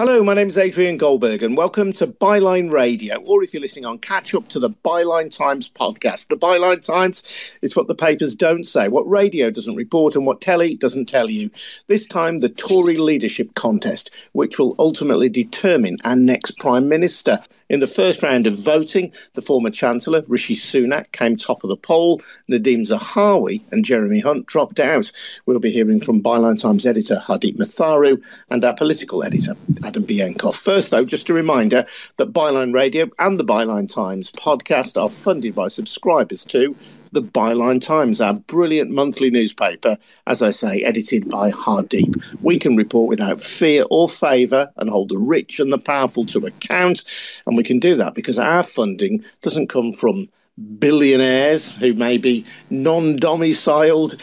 Hello, my name is Adrian Goldberg, and welcome to Byline Radio, or if you're listening on catch up to the Byline Times podcast. The Byline Times is what the papers don't say, what radio doesn't report, and what telly doesn't tell you. This time, the Tory leadership contest, which will ultimately determine our next Prime Minister. In the first round of voting, the former Chancellor, Rishi Sunak, came top of the poll. Nadhim Zahawi and Jeremy Hunt dropped out. We'll be hearing from Byline Times editor Hardeep Matharu and our political editor, Adam Bienkov. First, though, just a reminder that Byline Radio and the Byline Times podcast are funded by subscribers to the Byline Times, our brilliant monthly newspaper, as I say, edited by Hardeep. We can report without fear or favour and hold the rich and the powerful to account. And we can do that because our funding doesn't come from billionaires who may be non-domiciled.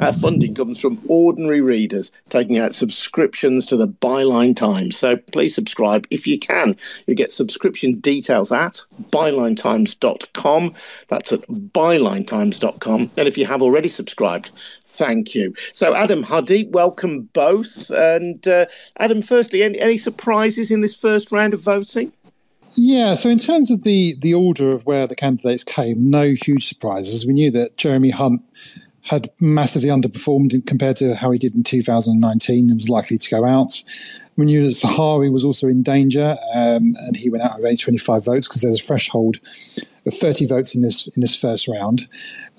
Our funding comes from ordinary readers taking out subscriptions to the Byline Times. So please subscribe if you can. You get subscription details at bylinetimes.com. That's at bylinetimes.com. And if you have already subscribed, thank you. So Adam Hardeep, welcome both. And uh, Adam, firstly, any, any surprises in this first round of voting? Yeah, so in terms of the the order of where the candidates came, no huge surprises. We knew that Jeremy Hunt had massively underperformed compared to how he did in 2019 and was likely to go out. We knew that Zahawi was also in danger, um, and he went out of 25 votes because there's a threshold of 30 votes in this in this first round.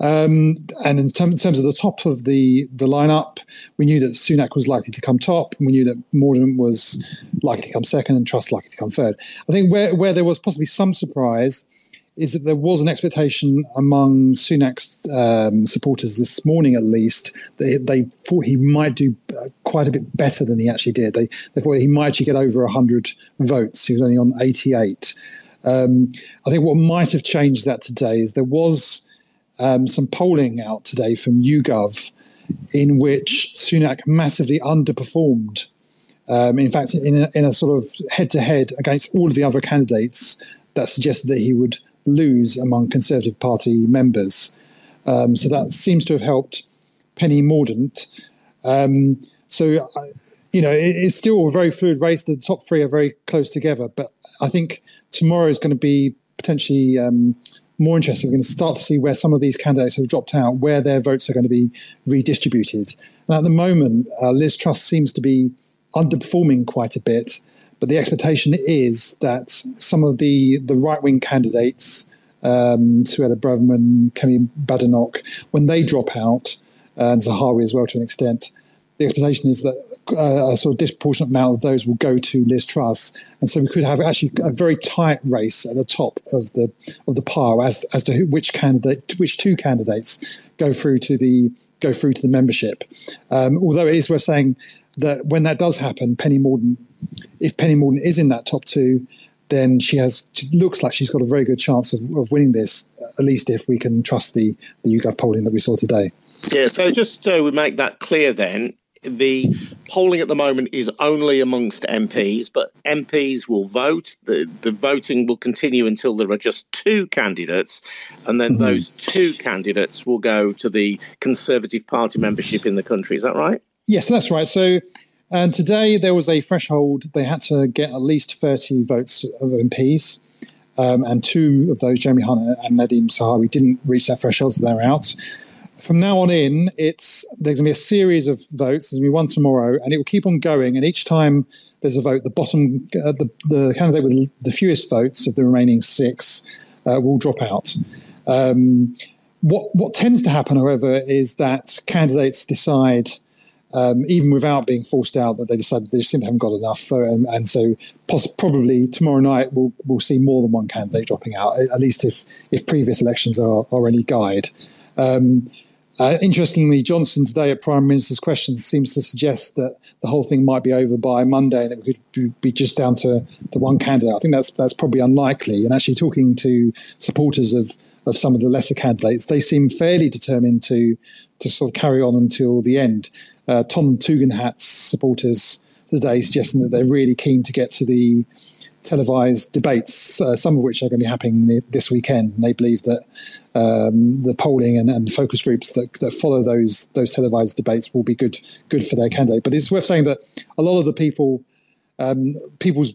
Um, and in, term, in, terms of the top of the the lineup, we knew that Sunak was likely to come top. And we knew that Mordaunt was likely to come second, and Truss likely to come third. I think where where there was possibly some surprise is that there was an expectation among Sunak's um, supporters this morning, at least, that they thought he might do uh, quite a bit better than he actually did. They, they thought he might actually get over 100 votes. He was only on 88. Um, I think what might have changed that today is there was um, some polling out today from YouGov in which Sunak massively underperformed. Um, in fact, in a, in a sort of head to head against all of the other candidates, that suggested that he would lose among Conservative Party members. Um, so that seems to have helped Penny Mordaunt. Um, so, uh, you know, it, it's still a very fluid race. The top three are very close together, but I think tomorrow is going to be potentially um, more interesting. We're going to start to see where some of these candidates have dropped out, where their votes are going to be redistributed. And at the moment, uh, Liz Truss seems to be underperforming quite a bit. But the expectation is that some of the, the right wing candidates, um, Suella Braverman, Kemi Badenoch, when they drop out, and Zahawi as well to an extent, the expectation is that uh, a sort of disproportionate amount of those will go to Liz Truss, and so we could have actually a very tight race at the top of the of the pile as as to who, which candidate, which two candidates go through to the go through to the membership. Um, although it is worth saying that when that does happen, Penny Mordaunt if Penny Mordaunt is in that top two, then she has she looks like she's got a very good chance of, of winning this. At least if we can trust the the YouGov polling that we saw today. Yeah. So just so we make that clear, then the polling at the moment is only amongst MPs, but MPs will vote. The, the voting will continue until there are just two candidates, and then mm-hmm. those two candidates will go to the Conservative Party membership in the country. Is that right? Yes, that's right. So and today there was a threshold. They had to get at least 30 votes of MPs. Um, and two of those, Jeremy Hunt and Nadhim Zahawi, didn't reach that threshold, so they're out. From now on in, it's there's going to be a series of votes. There's going to be one tomorrow, and it will keep on going. And each time there's a vote, the bottom, uh, the, the candidate with the fewest votes of the remaining six uh, will drop out. Um, what what tends to happen, however, is that candidates decide um, even without being forced out, that they decided they just simply haven't got enough. And so poss- probably tomorrow night we'll, we'll see more than one candidate dropping out, at least if, if previous elections are, are any guide. Um, uh, interestingly, Johnson today at Prime Minister's Questions seems to suggest that the whole thing might be over by Monday and it could be just down to, to one candidate. I think that's that's probably unlikely. And actually, talking to supporters of of some of the lesser candidates, they seem fairly determined to to sort of carry on until the end. Uh, Tom Tugendhat's supporters today suggesting that they're really keen to get to the televised debates, uh, some of which are going to be happening this weekend. And they believe that um, the polling and, and, focus groups that, that follow those those televised debates will be good good for their candidate. But it's worth saying that a lot of the people um, people's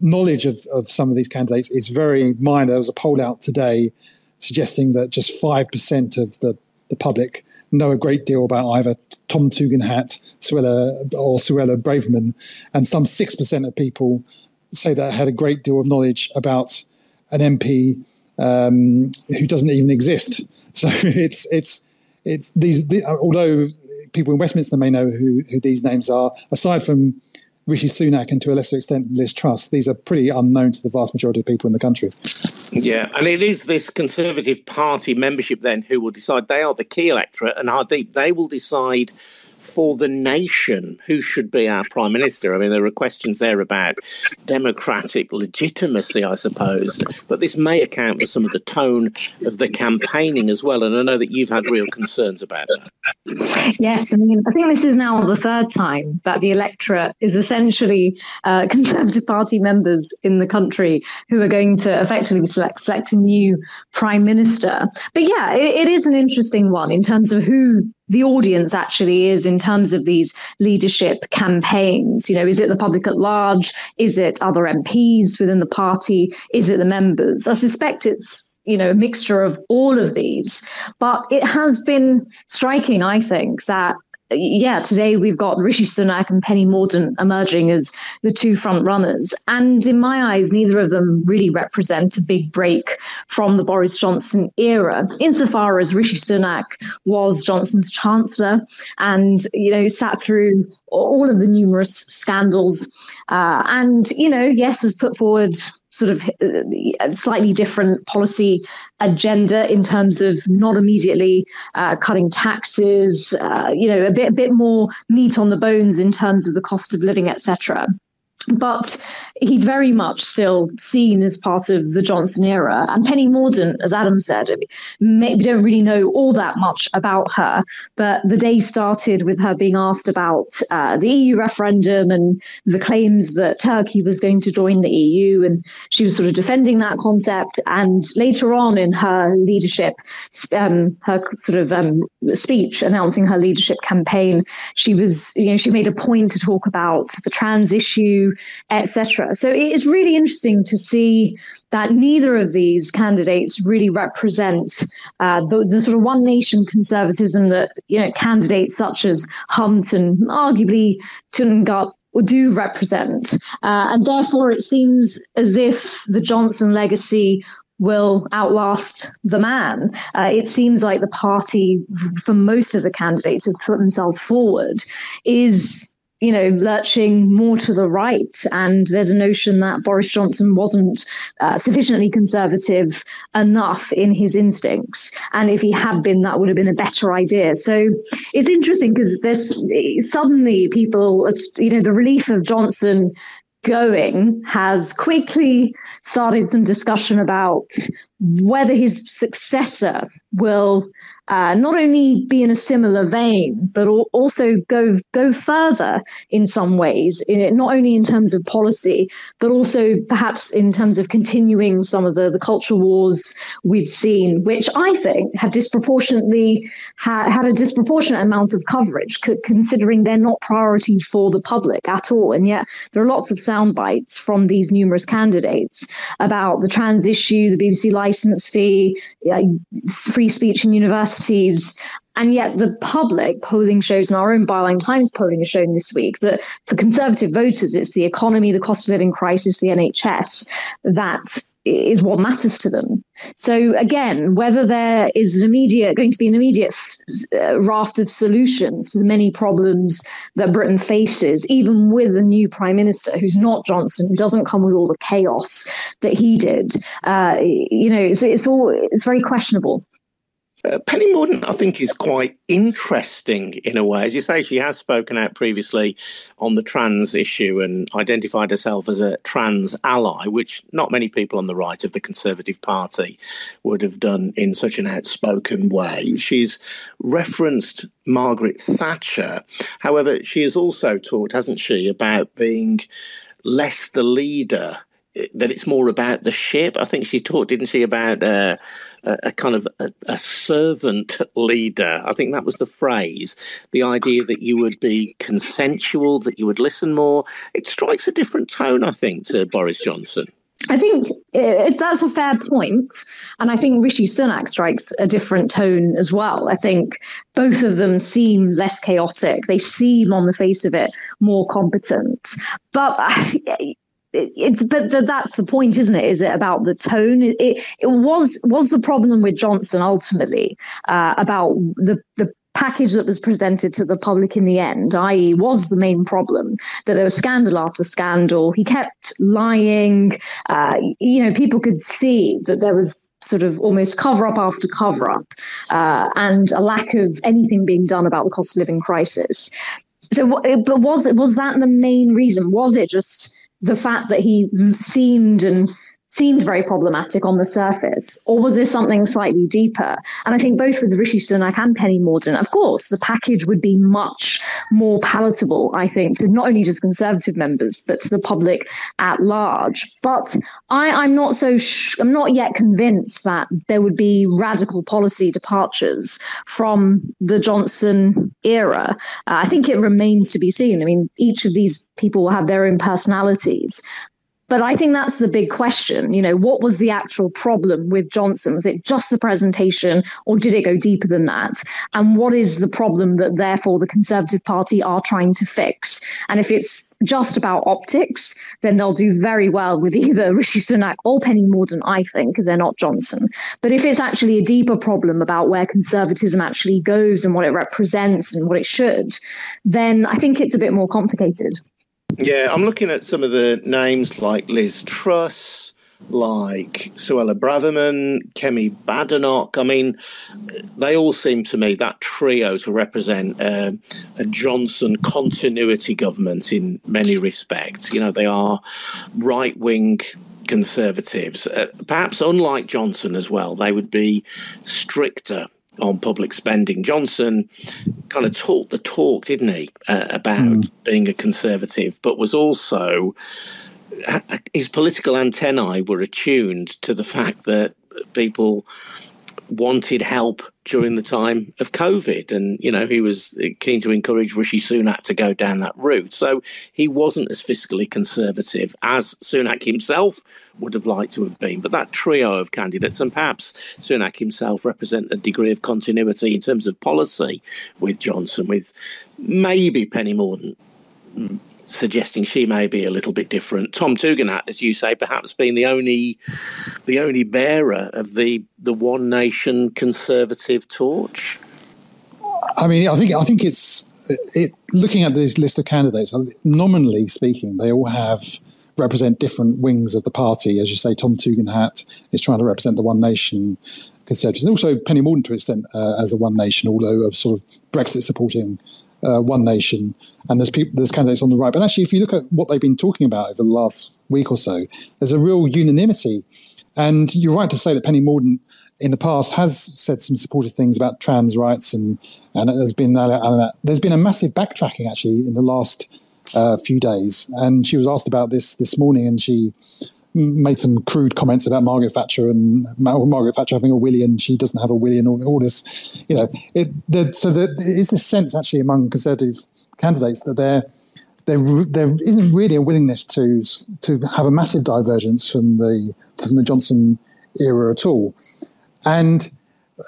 knowledge of, of some of these candidates is very minor. There was a poll out today suggesting that just 5% of the, the public know a great deal about either Tom Tugendhat Suella, or Suella Braverman, and some 6% of people say that had a great deal of knowledge about an MP um, who doesn't even exist. So it's it's it's these. The, although people in Westminster may know who, who these names are, aside from Rishi Sunak and to a lesser extent Liz Truss, these are pretty unknown to the vast majority of people in the country. Yeah, and it is this Conservative Party membership then who will decide. They are the key electorate, and Hardeep, they will decide for the nation who should be our prime minister. I mean, there are questions there about democratic legitimacy, I suppose, but this may account for some of the tone of the campaigning as well. And I know that you've had real concerns about that. Yes, I mean, I think this is now the third time that the electorate is essentially uh, Conservative Party members in the country who are going to effectively select, select a new prime minister. But yeah, it, it is an interesting one in terms of who the audience actually is in terms of these leadership campaigns. You know, is it the public at large? Is it other MPs within the party? Is it the members? I suspect it's you know a mixture of all of these but it has been striking i think that yeah, today we've got Rishi Sunak and Penny Mordaunt emerging as the two front runners. And in my eyes, neither of them really represent a big break from the Boris Johnson era, insofar as Rishi Sunak was Johnson's chancellor and, you know, sat through all of the numerous scandals. Uh, and, you know, yes, has put forward sort of uh, slightly different policy agenda in terms of not immediately uh, cutting taxes, uh, you know, a bit a bit more meat on the bones in terms of the cost of living, etc but he's very much still seen as part of the Johnson era. And Penny Mordaunt, as Adam said, we don't really know all that much about her, but the day started with her being asked about uh, the EU referendum and the claims that Turkey was going to join the EU, and she was sort of defending that concept. And later on in her leadership, um, her sort of um, speech announcing her leadership campaign, she was, you know, she made a point to talk about the trans issue etc. So it is really interesting to see that neither of these candidates really represent uh, the, the, sort of one nation conservatism that you know candidates such as Hunt and arguably Tugendhat do represent. Uh, and therefore, it seems as if the Johnson legacy will outlast the man. Uh, it seems like the party, for most of the candidates who put themselves forward, is you know, lurching more to the right. And there's a notion that Boris Johnson wasn't uh, sufficiently conservative enough in his instincts. And if he had been, that would have been a better idea. So it's interesting because there's suddenly people, you know, the relief of Johnson going has quickly started some discussion about whether his successor will uh, not only be in a similar vein, but also go go further in some ways, in it, not only in terms of policy, but also perhaps in terms of continuing some of the, the cultural wars we've seen, which I think have disproportionately ha- had a disproportionate amount of coverage, c- considering they're not priorities for the public at all. And yet there are lots of sound bites from these numerous candidates about the trans issue, the BBC license fee, free speech in universities. And yet, the public polling shows, and our own Byline Times polling has shown this week, that for Conservative voters, it's the economy, the cost of living crisis, the NHS that is what matters to them. So again, whether there is an immediate going to be an immediate uh, raft of solutions to the many problems that Britain faces, even with a new prime minister who's not Johnson, who doesn't come with all the chaos that he did, uh, you know, it's, it's all it's very questionable. Uh, Penny Mordaunt, I think, is quite interesting in a way. As you say, she has spoken out previously on the trans issue and identified herself as a trans ally, which not many people on the right of the Conservative Party would have done in such an outspoken way. She's referenced Margaret Thatcher. However, she has also talked, hasn't she, about being less the leader that it's more about the ship. I think she talked, didn't she, about uh, a, a, kind of a, a, servant leader. I think that was the phrase. The idea that you would be consensual, that you would listen more. It strikes a different tone, I think, to Boris Johnson. I think that's a fair point, and I think Rishi Sunak strikes a different tone as well. I think both of them seem less chaotic. They seem, on the face of it, more competent. But it's but that's the point, isn't it? Is it about the tone? It, it, was was the problem with Johnson ultimately uh, about the the package that was presented to the public in the end, i.e., was the main problem that there was scandal after scandal. He kept lying. Uh, you know, people could see that there was sort of almost cover up after cover up uh, and a lack of anything being done about the cost of living crisis. So, but was it was that the main reason? Was it just the fact that he seemed and seemed very problematic on the surface, or was this something slightly deeper? And I think both with Rishi Sunak and Penny Mordaunt, of course, the package would be much more palatable, I think, to not only just Conservative members, but to the public at large. But I, am not so, sh- I'm not yet convinced that there would be radical policy departures from the Johnson era. Uh, I think it remains to be seen. I mean, each of these people will have their own personalities. But I think that's the big question. You know, what was the actual problem with Johnson? Was it just the presentation or did it go deeper than that? And what is the problem that therefore the Conservative Party are trying to fix? And if it's just about optics, then they'll do very well with either Rishi Sunak or Penny Mordaunt, I think, because they're not Johnson. But if it's actually a deeper problem about where conservatism actually goes and what it represents and what it should, then I think it's a bit more complicated. Yeah, I'm looking at some of the names like Liz Truss, like Suella Braverman, Kemi Badenoch. I mean, they all seem to me that trio to represent uh, a Johnson continuity government in many respects. You know, they are right wing conservatives, uh, perhaps unlike Johnson as well. They would be stricter on public spending. Johnson kind of talked the talk, didn't he, uh, about mm. being a conservative, but was also his political antennae were attuned to the fact that people wanted help during the time of COVID. And, you know, he was keen to encourage Rishi Sunak to go down that route. So he wasn't as fiscally conservative as Sunak himself would have liked to have been. But that trio of candidates, and perhaps Sunak himself, represent a degree of continuity in terms of policy with Johnson, with maybe Penny Mordaunt hmm. Suggesting she may be a little bit different. Tom Tugendhat, as you say, perhaps being the only the only bearer of the the one nation conservative torch. I mean, I think I think it's it. Looking at this list of candidates, nominally speaking, they all have represent different wings of the party. As you say, Tom Tugendhat is trying to represent the one nation conservatives, and also Penny Mordaunt to an extent uh, as a one nation, although a sort of Brexit supporting uh, One Nation, and there's people, there's candidates on the right. But actually, if you look at what they've been talking about over the last week or so, there's a real unanimity. And you're right to say that Penny Mordaunt in the past has said some supportive things about trans rights, and and there's been uh, there's been a massive backtracking actually in the last uh, few days. And she was asked about this this morning, and she made some crude comments about Margaret Thatcher and Margaret Thatcher having a willy and she doesn't have a willy and all, all this, you know. It, the, so there is this sense actually among Conservative candidates that there there there isn't really a willingness to to have a massive divergence from the from the Johnson era at all. And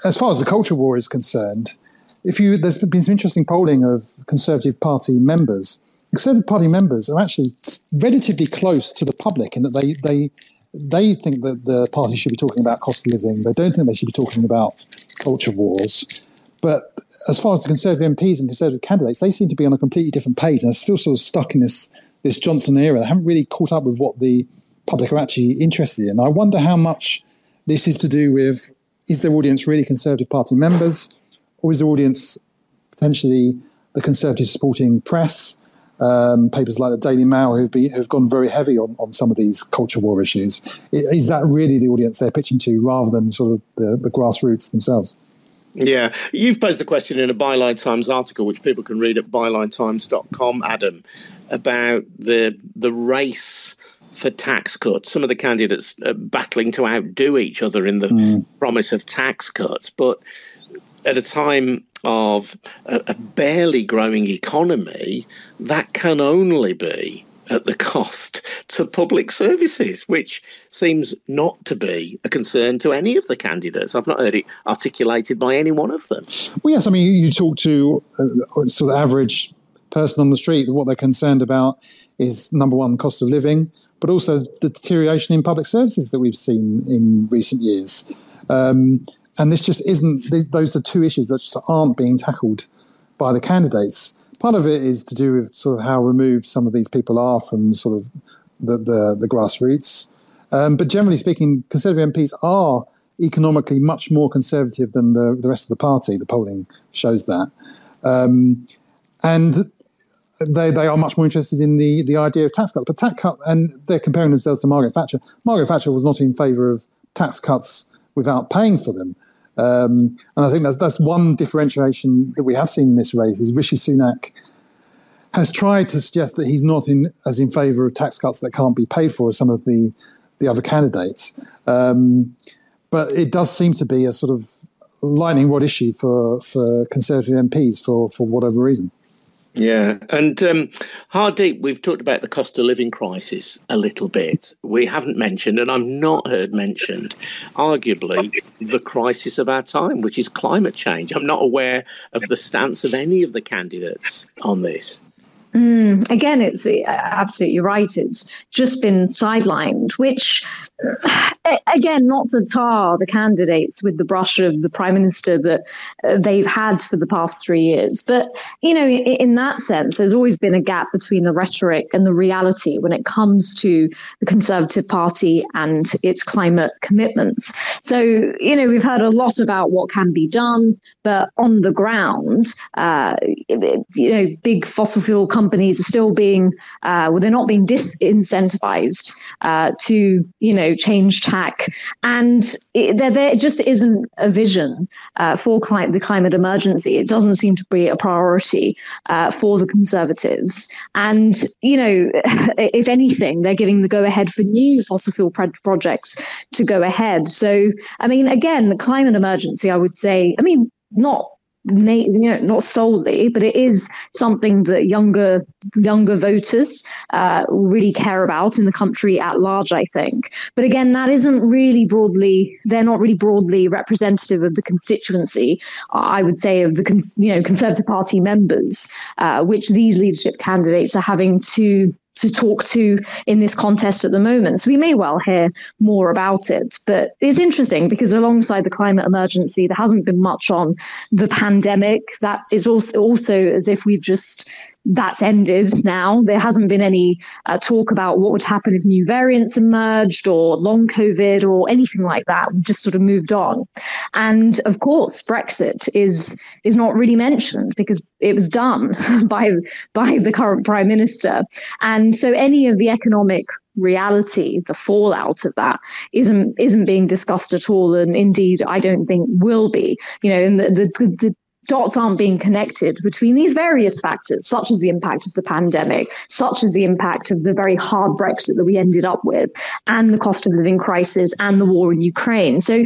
as far as the culture war is concerned, if you there's been some interesting polling of Conservative Party members Conservative Party members are actually relatively close to the public in that they they they think that the party should be talking about cost of living. They don't think they should be talking about culture wars. But as far as the Conservative MPs and Conservative candidates, they seem to be on a completely different page and are still sort of stuck in this this Johnson era. They haven't really caught up with what the public are actually interested in. I wonder how much this is to do with is their audience really Conservative Party members, or is their audience potentially the Conservative supporting press? Um, papers like the Daily Mail who've, been, who've gone very heavy on, on some of these culture war issues. Is that really the audience they're pitching to rather than sort of the, the grassroots themselves? Yeah, you've posed the question in a Byline Times article, which people can read at bylinetimes.com, Adam, about the the race for tax cuts. Some of the candidates are battling to outdo each other in the mm. promise of tax cuts, but at a time of a, a barely growing economy, that can only be at the cost to public services, which seems not to be a concern to any of the candidates. I've not heard it articulated by any one of them. Well, yes, I mean, you talk to a sort of average person on the street, what they're concerned about is number one, cost of living, but also the deterioration in public services that we've seen in recent years. Um, and this just isn't, those are two issues that just aren't being tackled by the candidates. Part of it is to do with sort of how removed some of these people are from sort of the, the, the grassroots. Um, but generally speaking, Conservative MPs are economically much more conservative than the, the rest of the party. The polling shows that. Um, and they, they are much more interested in the, the idea of tax cuts. But tax cut, and they're comparing themselves to Margaret Thatcher. Margaret Thatcher was not in favour of tax cuts without paying for them. Um, and I think that's that's one differentiation that we have seen in this race is Rishi Sunak has tried to suggest that he's not in as in favour of tax cuts that can't be paid for as some of the the other candidates. Um, but it does seem to be a sort of lightning rod issue for for Conservative MPs for for whatever reason. Yeah, and um, Hardeep, we've talked about the cost of living crisis a little bit. We haven't mentioned, and I've not heard mentioned, arguably the crisis of our time, which is climate change. I'm not aware of the stance of any of the candidates on this. Mm, again, it's uh, absolutely right. It's just been sidelined, which, again, not to tar the candidates with the brush of the prime minister that uh, they've had for the past three years. But, you know, in, that sense, there's always been a gap between the rhetoric and the reality when it comes to the Conservative Party and its climate commitments. So, you know, we've heard a lot about what can be done, but on the ground, uh, you know, big fossil fuel companies companies are still being, uh, well, they're not being disincentivized uh, to, you know, change tack. And it, there, there just isn't a vision uh, for cli- the climate emergency. It doesn't seem to be a priority uh, for the Conservatives. And, you know, if anything, they're giving the go ahead for new fossil fuel pro- projects to go ahead. So, I mean, again, the climate emergency, I would say, I mean, not you know, not solely, but it is something that younger younger voters uh, really care about in the country at large. I think, but again, that isn't really broadly. They're not really broadly representative of the constituency. I would say of the you know Conservative Party members, uh, which these leadership candidates are having to to talk to in this contest at the moment. So we may well hear more about it. But it's interesting because alongside the climate emergency, there hasn't been much on the pandemic. That is also also as if we've just that's ended now. There hasn't been any uh, talk about what would happen if new variants emerged or long COVID or anything like that. We've just sort of moved on. And of course, Brexit is is not really mentioned because it was done by by the current prime minister. And so any of the economic reality, the fallout of that isn't isn't being discussed at all, and indeed, I don't think will be. You know, and the the, the dots aren't being connected between these various factors, such as the impact of the pandemic, such as the impact of the very hard Brexit that we ended up with, and the cost of living crisis and the war in Ukraine. So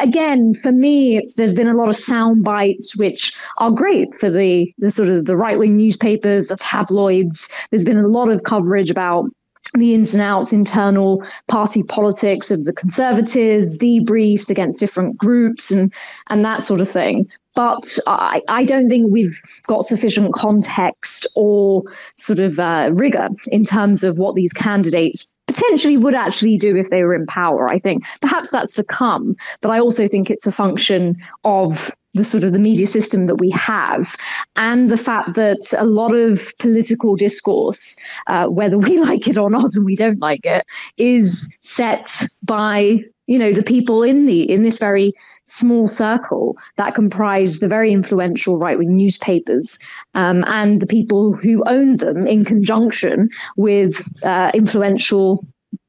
again, for me, there's been a lot of sound bites which are great for the, the sort of the right wing newspapers, the tabloids. There's been a lot of coverage about the ins and outs, internal party politics of the Conservatives, debriefs against different groups, and and that sort of thing. But I, I don't think we've got sufficient context or sort of uh, rigor in terms of what these candidates potentially would actually do if they were in power. I think perhaps that's to come, but I also think it's a function of the sort of the media system that we have and the fact that a lot of political discourse uh, whether we like it or not and we don't like it is set by you know the people in the in this very small circle that comprise the very influential right-wing newspapers um, and the people who own them in conjunction with uh, influential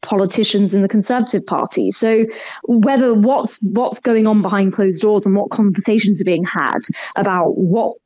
politicians in the Conservative Party. So whether what's what's going on behind closed doors and what conversations are being had about what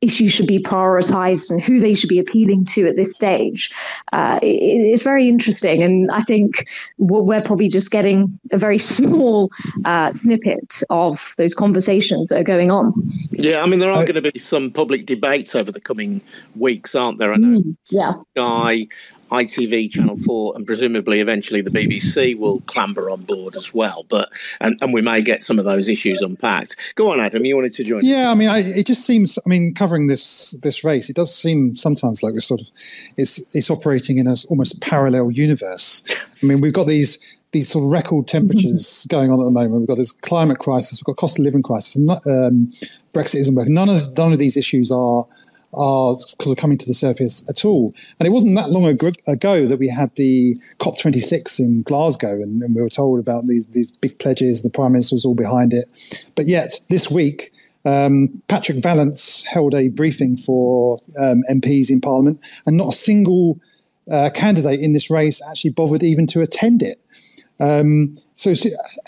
issues should be prioritized and who they should be appealing to at this stage. Uh, it, it's very interesting. And I think we're probably just getting a very small uh, snippet of those conversations that are going on. Yeah, I mean, there are going to be some public debates over the coming weeks, aren't there? I know mm, yeah. Sky ITV, Channel 4, and presumably eventually the BBC will clamber on board as well. But and, and we may get some of those issues unpacked. Go on, Adam. You wanted to join? Yeah, I mean, I, it just seems. I mean, covering this this race, it does seem sometimes like we're sort of it's it's operating in a almost parallel universe. I mean, we've got these these sort of record temperatures going on at the moment. We've got this climate crisis, we've got cost of living crisis, um, Brexit isn't working. None of none of these issues are are sort of coming to the surface at all. And it wasn't that long ago that we had the COP26 in Glasgow, and, and we were told about these these big pledges. The Prime Minister was all behind it. But yet, this week, um, Patrick Vallance held a briefing for um, MPs in Parliament, and not a single uh, candidate in this race actually bothered even to attend it. Um, so,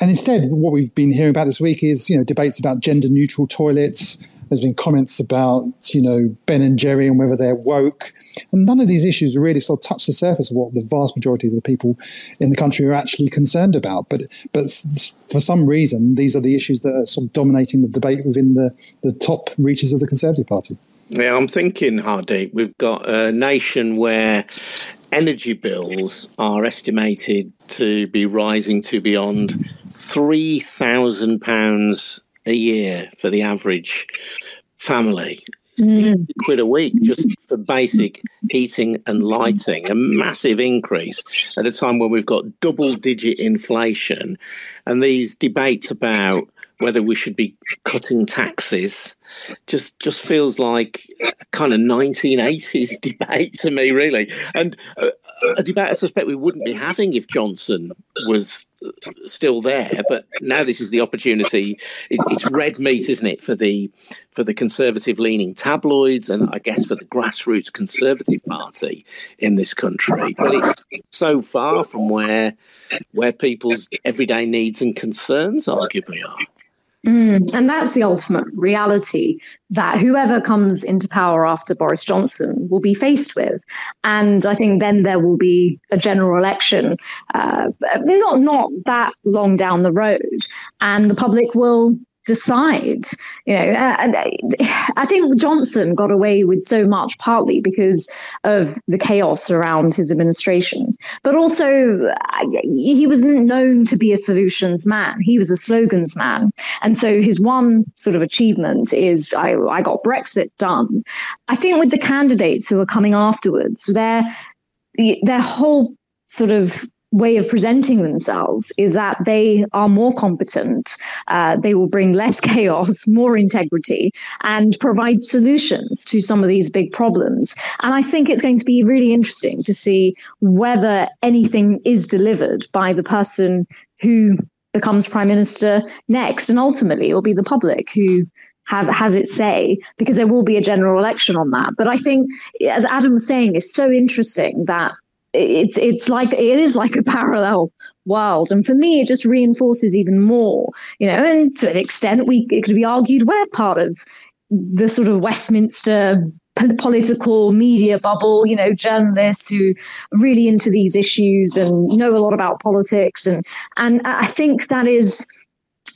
and instead, what we've been hearing about this week is, you know, debates about gender neutral toilets, there's been comments about, you know, Ben and Jerry and whether they're woke. And none of these issues really sort of touch the surface of what the vast majority of the people in the country are actually concerned about. But but for some reason, these are the issues that are sort of dominating the debate within the, the top reaches of the Conservative Party. Yeah, I'm thinking, Hardy, we've got a nation where energy bills are estimated to be rising to beyond £3,000 a year for the average family. Mm. quid a week just for basic heating and lighting, a massive increase at a time when we've got double digit inflation. And these debates about whether we should be cutting taxes just just feels like a kind of 1980s debate to me really and a, a debate i suspect we wouldn't be having if johnson was still there. But now this is the opportunity. It, it's red meat, isn't it, for the for the conservative leaning tabloids and I guess for the grassroots Conservative Party in this country. But it's so far from where where people's everyday needs and concerns arguably are. Mm, and that's the ultimate reality that whoever comes into power after Boris Johnson will be faced with. And I think then there will be a general election, uh, not not that long down the road, and the public will decide. You know, uh, and uh, I think Johnson got away with so much partly because of the chaos around his administration, but also uh, he was known to be a solutions man. He was a slogans man, and so his one sort of achievement is I, I got Brexit done. I think with the candidates who are coming afterwards, their their whole sort of way of presenting themselves is that they are more competent, uh, they will bring less chaos, more integrity, and provide solutions to some of these big problems. And I think it's going to be really interesting to see whether anything is delivered by the person who becomes prime minister next. And ultimately, it will be the public who have has its say because there will be a general election on that. But I think, as Adam was saying, it's so interesting that it's it's like it is like a parallel world. And for me it just reinforces even more you know and to an extent we it could be argued we're part of the sort of westminster political media bubble you know journalists who are really into these issues and know a lot about politics. And and i think that is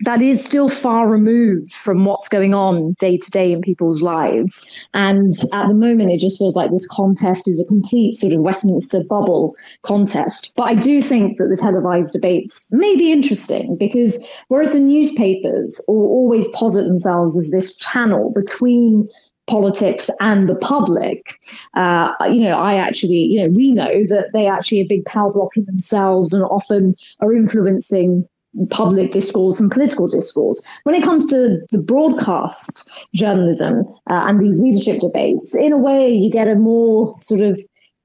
that is still far removed from what's going on day to day in people's lives. And at the moment, it just feels like this contest is a complete sort of Westminster bubble contest. But I do think that the televised debates may be interesting because whereas the newspapers always posit themselves as this channel between politics and the public, uh, you know, I actually, you know, we know that they actually a big power block in themselves and often are influencing public discourse and political discourse. When it comes to the broadcast journalism uh, and these leadership debates, in a way, you get a more sort of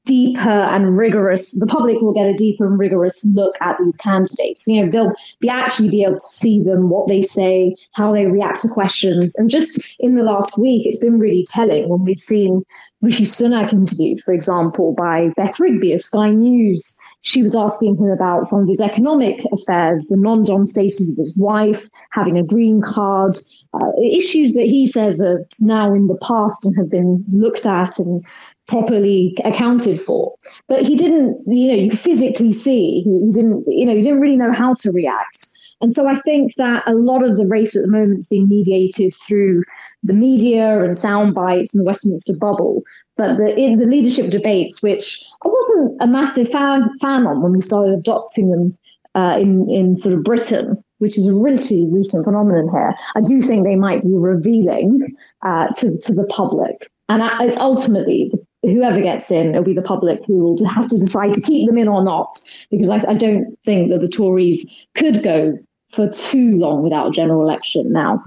deeper and rigorous the public will get a deeper and rigorous look at these candidates. You know they'll be actually be able to see them what they say how they react to questions. And just in the last week it's been really telling when we've seen rishi sunak interviewed for example by beth rigby of sky news she was asking him about some of his economic affairs, the non dom status of his wife, having a green card, uh, issues that he says are now in the past and have been looked at and properly accounted for. But he didn't, you know, you physically see, he, he didn't, you know, he didn't really know how to react. And so I think that a lot of the race at the moment is being mediated through the media and sound bites and the Westminster bubble. But the, in the leadership debates, which I wasn't a massive fan, fan on when we started adopting them uh, in, in sort of Britain, which is a relatively recent phenomenon here, I do think they might be revealing uh, to, to the public. And it's ultimately whoever gets in, it'll be the public who will have to decide to keep them in or not, because I, I don't think that the Tories could go for too long without a general election now.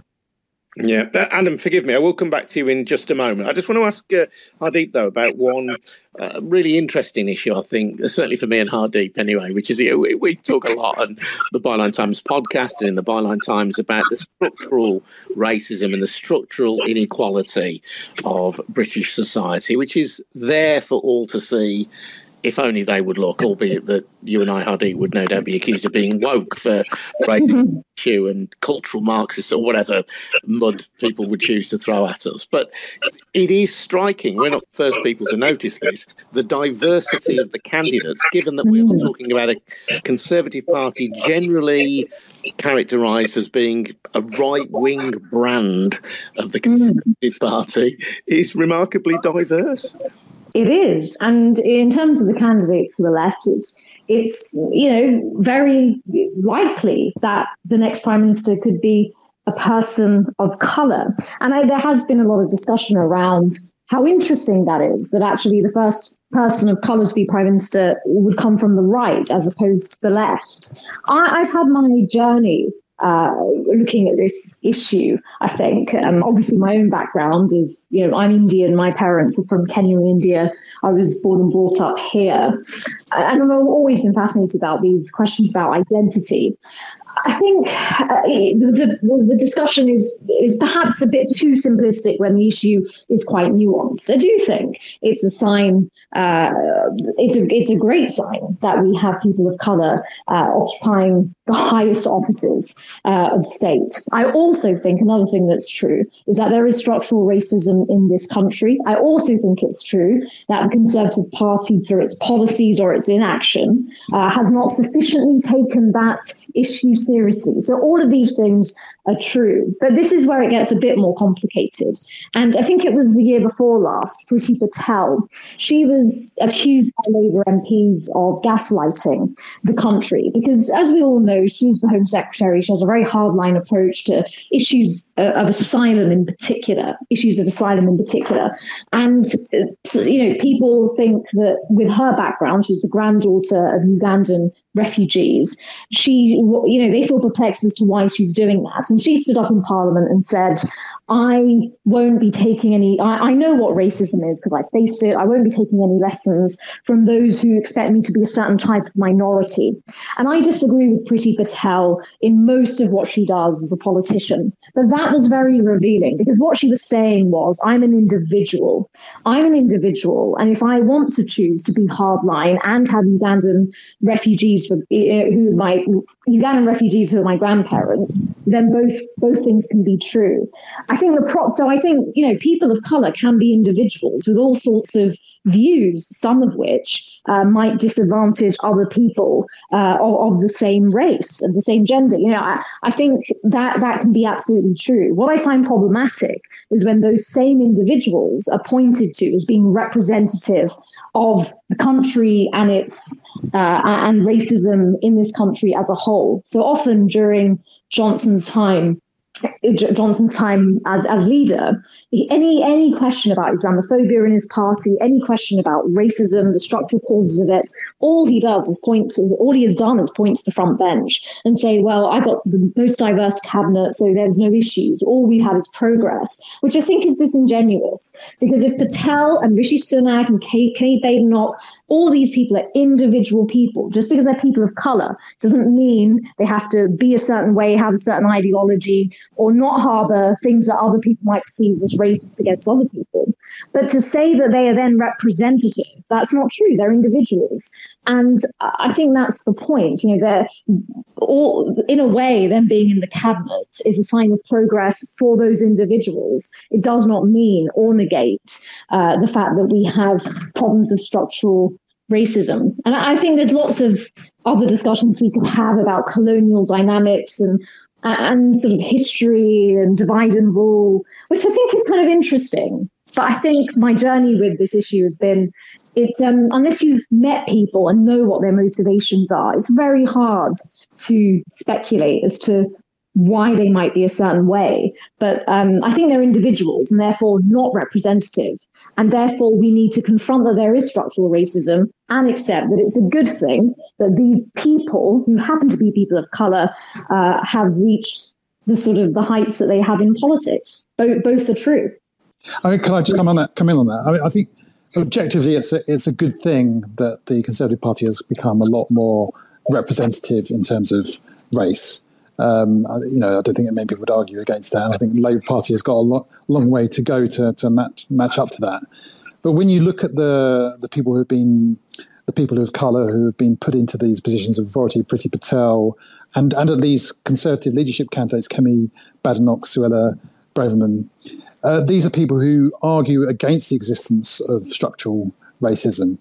Yeah, Adam, forgive me. I will come back to you in just a moment. I just want to ask uh, Hardeep though about one uh, really interesting issue. I think certainly for me and Hardeep anyway, which is you know, we, we, talk a lot on the Byline Times podcast and in the Byline Times about the structural racism and the structural inequality of British society, which is there for all to see if only they would look, albeit that you and I, Hardy, would no doubt be accused of being woke for raising issue and cultural Marxists or whatever mud people would choose to throw at us. But it is striking, we're not the first people to notice this, the diversity of the candidates, given that we are hmm. talking about a Conservative Party generally characterised as being a right wing brand of the hmm. Conservative Party, is remarkably diverse. It is. And in terms of the candidates to the left, it's, it's you know, very likely that the next prime minister could be a person of color. And I, there has been a lot of discussion around how interesting that is, that actually the first person of color to be prime minister would come from the right as opposed to the left. I, have had my journey uh, looking at this issue, I think. Um, obviously, my own background is, you know, I'm Indian. My parents are from Kenya, India. I was born and brought up here. And I've always been fascinated about these questions about identity. I think uh, the, the, discussion is is perhaps a bit too simplistic when the issue is quite nuanced. I do think it's a sign. Uh, it's a it's a great sign that we have people of color uh, occupying the highest offices uh, of state. I also think another thing that's true is that there is structural racism in this country. I also think it's true that the Conservative Party, through its policies or its inaction, uh, has not sufficiently taken that issue seriously. So all of these things are true. But this is where it gets a bit more complicated. And I think it was the year before last, Priti Patel, she was accused by Labour MPs of gaslighting the country because, as we all know, she's the Home Secretary. She has a very hardline approach to issues uh, of asylum in particular, issues of asylum in particular. And, uh, you know, people think that with her background, she's the granddaughter of Ugandan refugees, she, you know, they feel perplexed as to why she's doing that. And she stood up in Parliament and said, I won't be taking any, I, I know what racism is because I faced it. I won't be taking any lessons from those who expect me to be a certain type of minority. And I disagree with Priti Patel in most of what she does as a politician. But that was very revealing because what she was saying was, I'm an individual. I'm an individual. And if I want to choose to be hardline and have Ugandan refugees for, uh, who my Ugandan refugees who are my grandparents, then both both things can be true. I think the prop. So I think you know people of color can be individuals with all sorts of views, some of which uh, might disadvantage other people uh, of, of, the same race, of the same gender. You know, I, I think that that can be absolutely true. What I find problematic is when those same individuals are pointed to as being representative of the country and its uh, and racism in this country as a whole. So often during Johnson's time, Johnson's time as, as leader, any any question about Islamophobia in his party, any question about racism, the structural causes of it, all he does is point to all he has done is point to the front bench and say, "Well, I got the most diverse cabinet, so there's no issues. All we've had is progress," which I think is disingenuous because if Patel and Rishi Sunak and Kate, Kate Badenoch, all these people are individual people. Just because they're people of color doesn't mean they have to be a certain way, have a certain ideology or not harbour things that other people might perceive as racist against other people. But to say that they are then representative, that's not true. They're individuals. And I think that's the point. You know, they're all, in a way, them being in the cabinet is a sign of progress for those individuals. It does not mean or negate uh, the fact that we have problems of structural racism. And I think there's lots of other discussions we could have about colonial dynamics and and sort of history and divide and rule, which I think is kind of interesting. But I think my journey with this issue has been it's um, unless you've met people and know what their motivations are, it's very hard to speculate as to why they might be a certain way. But um, I think they're individuals and therefore not representative. And therefore, we need to confront that there is structural racism and accept that it's a good thing that these people, who happen to be people of color, uh, have reached the sort of the heights that they have in politics. Both, both are true. I mean, can I just come on that? Come in on that. I, mean, I think objectively, it's a, it's a good thing that the Conservative Party has become a lot more representative in terms of race. Um, you know, I don't think many people would argue against that. I think the Labour Party has got a lo- long way to go to, to match match up to that. But when you look at the the people who have been the people of colour who have been put into these positions of authority, Priti Patel, and and at these Conservative leadership candidates, Kemi Badenoch, Suella Braverman, uh, these are people who argue against the existence of structural racism.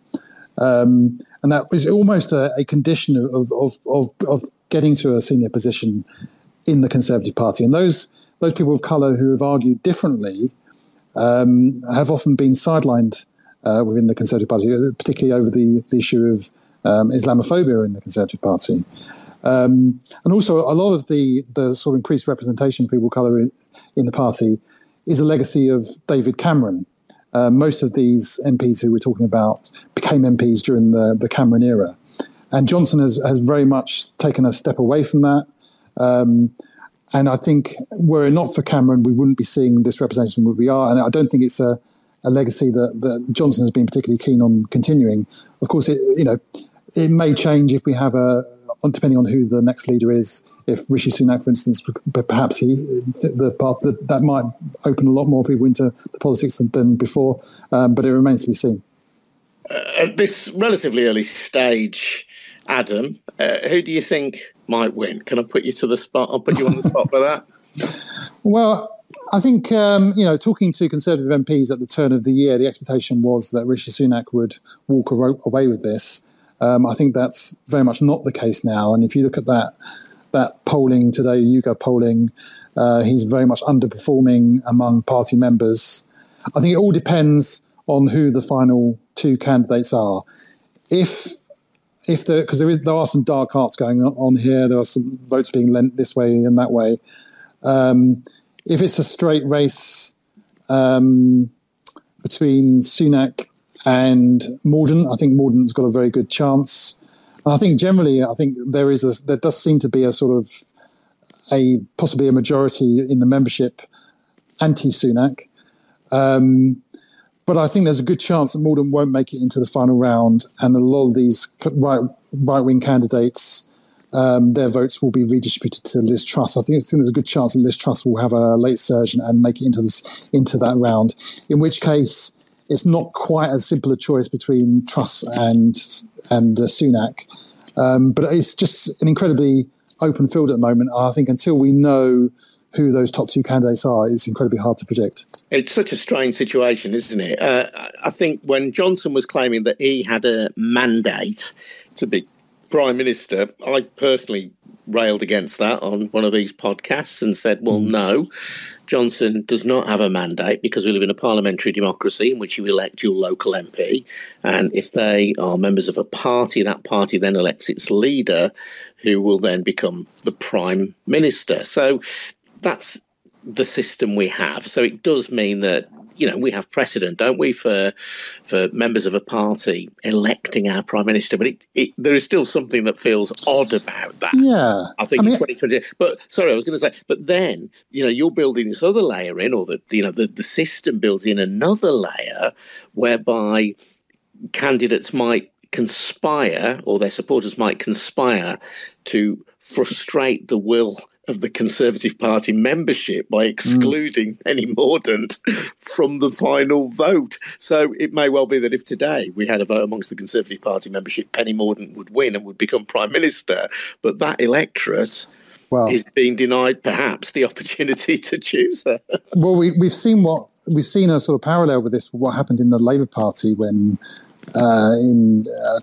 Um, and that was almost a, a condition of, of, of, of, getting to a senior position in the Conservative Party. And those, those people of colour who have argued differently um, have often been sidelined uh, within the Conservative Party, particularly over the, the issue of um, Islamophobia in the Conservative Party. Um, and also, a lot of the, the sort of increased representation of people of colour in, in the party is a legacy of David Cameron. Uh, most of these MPs who we're talking about became MPs during the, the Cameron era. And Johnson has, has very much taken a step away from that. Um, and I think were it not for Cameron, we wouldn't be seeing this representation where we are. And I don't think it's a, a legacy that, that Johnson has been particularly keen on continuing. Of course, it, you know, it may change if we have a, depending on who the next leader is, if Rishi Sunak, for instance, perhaps he the part that that might open a lot more people into the politics than, than before, um, but it remains to be seen. Uh, at this relatively early stage, Adam, uh, who do you think might win? Can I put you to the spot? I'll put you on the spot for that. Well, I think um, you know, talking to Conservative MPs at the turn of the year, the expectation was that Rishi Sunak would walk away with this. Um, I think that's very much not the case now. And if you look at that that polling today, YouGov polling, uh, he's very much underperforming among party members. I think it all depends on who the final two candidates are. If if there because there is there are some dark arts going on here, there are some votes being lent this way and that way. Um, if it's a straight race um, between Sunak and Mordaunt, I think Mordaunt's got a very good chance. And I think generally, I think there is a there does seem to be a sort of a possibly a majority in the membership anti Sunak. Um, but I think there's a good chance that Mordaunt won't make it into the final round, and a lot of these right right wing candidates, um, their votes will be redistributed to Liz Truss. I think, I think there's a good chance that Liz Truss will have a late surge and, and make it into this into that round. In which case, it's not quite as simple a choice between Truss and and uh, Sunak. Um, but it's just an incredibly open field at the moment. I think until we know who those top two candidates are, it's incredibly hard to predict. It's such a strange situation, isn't it? Uh, I think when Johnson was claiming that he had a mandate to be prime minister, I personally railed against that on one of these podcasts and said, well, mm. no, Johnson does not have a mandate because we live in a parliamentary democracy in which you elect your local MP. And if they are members of a party, that party then elects its leader, who will then become the prime minister. So that's the system we have. So it does mean that you know we have precedent, don't we, for for members of a party electing our prime minister? But it, it there is still something that feels odd about that. Yeah, I think I mean, in 2020. But sorry, I was going to say. But then you know you're building this other layer in, or the you know the the system builds in another layer whereby candidates might conspire, or their supporters might conspire to frustrate the will of the Conservative Party membership by excluding mm. Penny Mordaunt from the final vote. So it may well be that if today we had a vote amongst the Conservative Party membership, Penny Mordaunt would win and would become Prime Minister. But that electorate well, is being denied perhaps the opportunity to choose her. well, we, we've seen what we've seen a sort of parallel with this. What happened in the Labour Party when uh, in uh,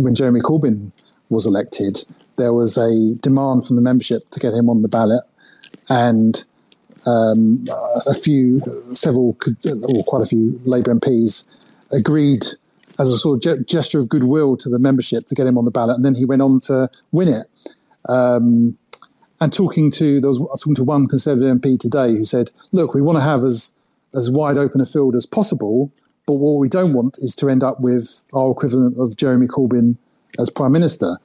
when Jeremy Corbyn was elected, there was a demand from the membership to get him on the ballot, and um, a few, several, or quite a few Labour MPs agreed as a sort of gesture of goodwill to the membership to get him on the ballot, and then he went on to win it. Um, and talking to there was talking to one Conservative MP today who said, "Look, we want to have as as wide open a field as possible, but what we don't want is to end up with our equivalent of Jeremy Corbyn as Prime Minister."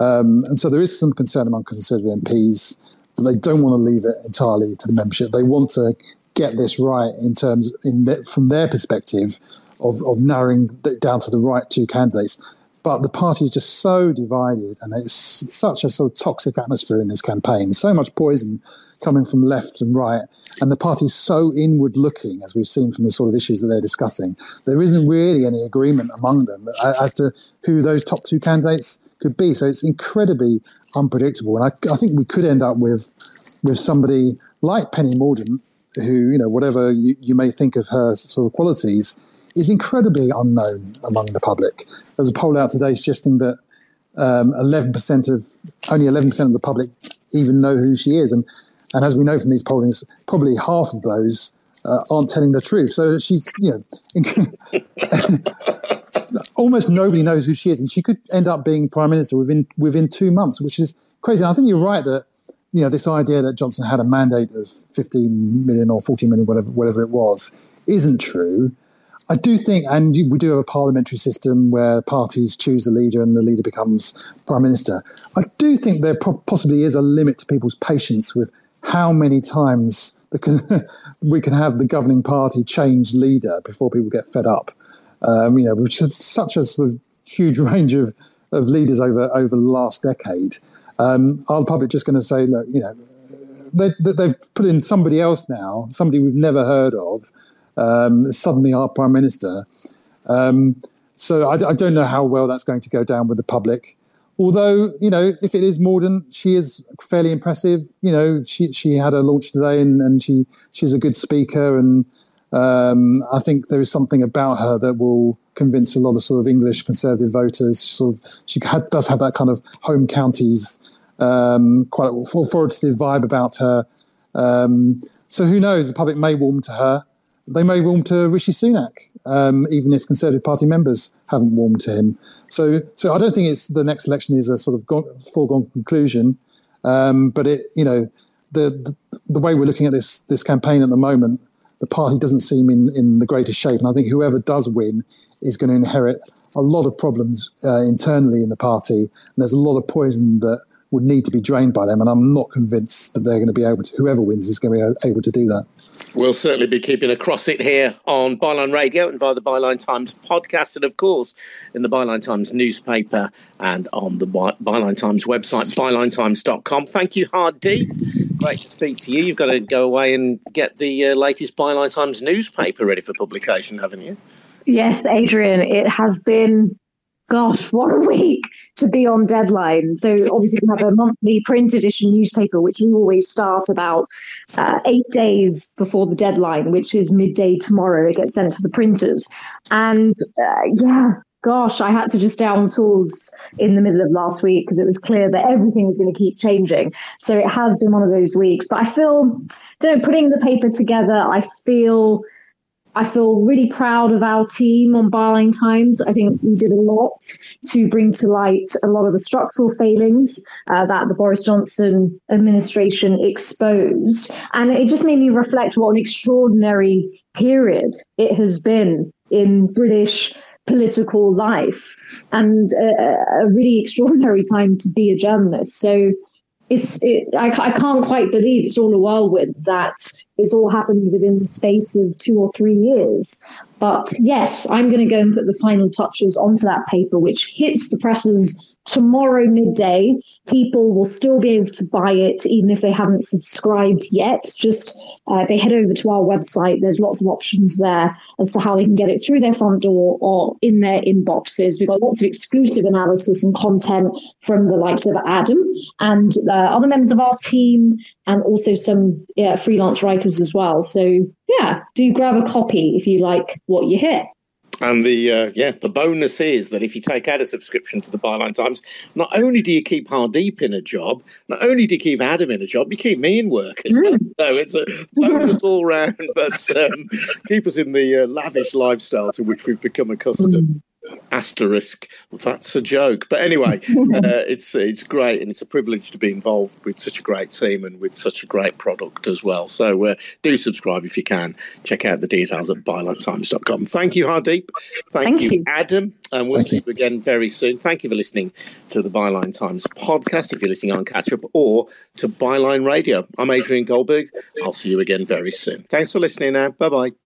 Um, and so there is some concern among Conservative MPs, that they don't want to leave it entirely to the membership. They want to get this right in terms, in the, from their perspective, of, of narrowing down to the right two candidates. But the party is just so divided, and it's such a sort of toxic atmosphere in this campaign. So much poison coming from left and right, and the party is so inward looking, as we've seen from the sort of issues that they're discussing. There isn't really any agreement among them as to who those top two candidates could be. So it's incredibly unpredictable, and I, I think we could end up with with somebody like Penny Mordaunt, who you know whatever you, you may think of her sort of qualities is incredibly unknown among the public. There's a poll out today suggesting that um, 11% of only 11% of the public even know who she is, and and as we know from these pollings, probably half of those uh, aren't telling the truth. So she's you know. almost nobody knows who she is, and she could end up being prime minister within within two months, which is crazy. And I think you're right that you know this idea that Johnson had a mandate of 15 million or 14 million, whatever whatever it was, isn't true. I do think, and we do have a parliamentary system where parties choose a leader and the leader becomes prime minister. I do think there possibly is a limit to people's patience with how many times because we can have the governing party change leader before people get fed up. Um, you know, which is such a sort of huge range of, of leaders over over the last decade. Um, are the public just going to say, look, you know, they, they've put in somebody else now, somebody we've never heard of, um, suddenly our prime minister. Um, so I, I, don't know how well that's going to go down with the public. Although you know, if it is Mordaunt, she is fairly impressive. You know, she she had a launch today, and, and she she's a good speaker, and um, I think there is something about her that will convince a lot of sort of English conservative voters. Sort of, she had, does have that kind of home counties, um, quite authoritative vibe about her. Um, so who knows? The public may warm to her they may warm to Rishi Sunak, um, even if Conservative Party members haven't warmed to him. So, so I don't think it's the next election is a sort of gone, foregone conclusion. Um, but it, you know, the, the, the way we're looking at this this campaign at the moment, the party doesn't seem in in the greatest shape, and I think whoever does win is going to inherit a lot of problems uh, internally in the party, and there's a lot of poison that would need to be drained by them. And I'm not convinced that they're going to be able to, whoever wins is going to be able to do that. We'll certainly be keeping across it here on Byline Radio and via the Byline Times podcast, and of course in the Byline Times newspaper and on the Byline Times website, bylinetimes.com. Thank you, Hardeep. Great to speak to you. You've got to go away and get the uh, latest Byline Times newspaper ready for publication, haven't you? Yes, Adrian, it has been gosh, what a week to be on deadline. So obviously we have a monthly print edition newspaper, which we always start about uh, eight days before the deadline, which is midday tomorrow. It gets sent to the printers. And uh, yeah, gosh, I had to just down tools in the middle of last week because it was clear that everything was going to keep changing. So it has been one of those weeks. But I feel, you know, putting the paper together, I feel – I feel really proud of our team on Byline Times. I think we did a lot to bring to light a lot of the structural failings uh, that the Boris Johnson administration exposed. And it just made me reflect what an extraordinary period it has been in British political life and a, a really extraordinary time to be a journalist. So it's it, I, I can't quite believe it's all a whirlwind that it's all happened within the space of two or three years. But yes, I'm going to go and put the final touches onto that paper, which hits the presses tomorrow midday. People will still be able to buy it, even if they haven't subscribed yet. Just uh, they head over to our website. There's lots of options there as to how they can get it through their front door or in their inboxes. We've got lots of exclusive analysis and content from the likes of Adam and uh, other members of our team, and also some yeah, freelance writers as well. So yeah, do grab a copy if you like what you hear. And the uh, yeah, the bonus is that if you take out a subscription to the Byline Times, not only do you keep Hardeep in a job, not only do you keep Adam in a job, you keep me in work as well. Mm. So it's a bonus all round, but um, keep us in the uh, lavish lifestyle to which we've become accustomed. Asterisk. That's a joke. But anyway uh, it's it's great and it's a privilege to be involved with such a great team and with such a great product as well. So uh, do subscribe if you can. Check out the details at bylinetimes.com thank you hardeep. Thank, thank you, you, adam. And we'll thank see you. you again very soon. Thank you for listening to the byline times podcast. If you're listening on catch up or to byline radio i'm adrian goldberg. I'll see you again very soon. Thanks for listening now. Bye bye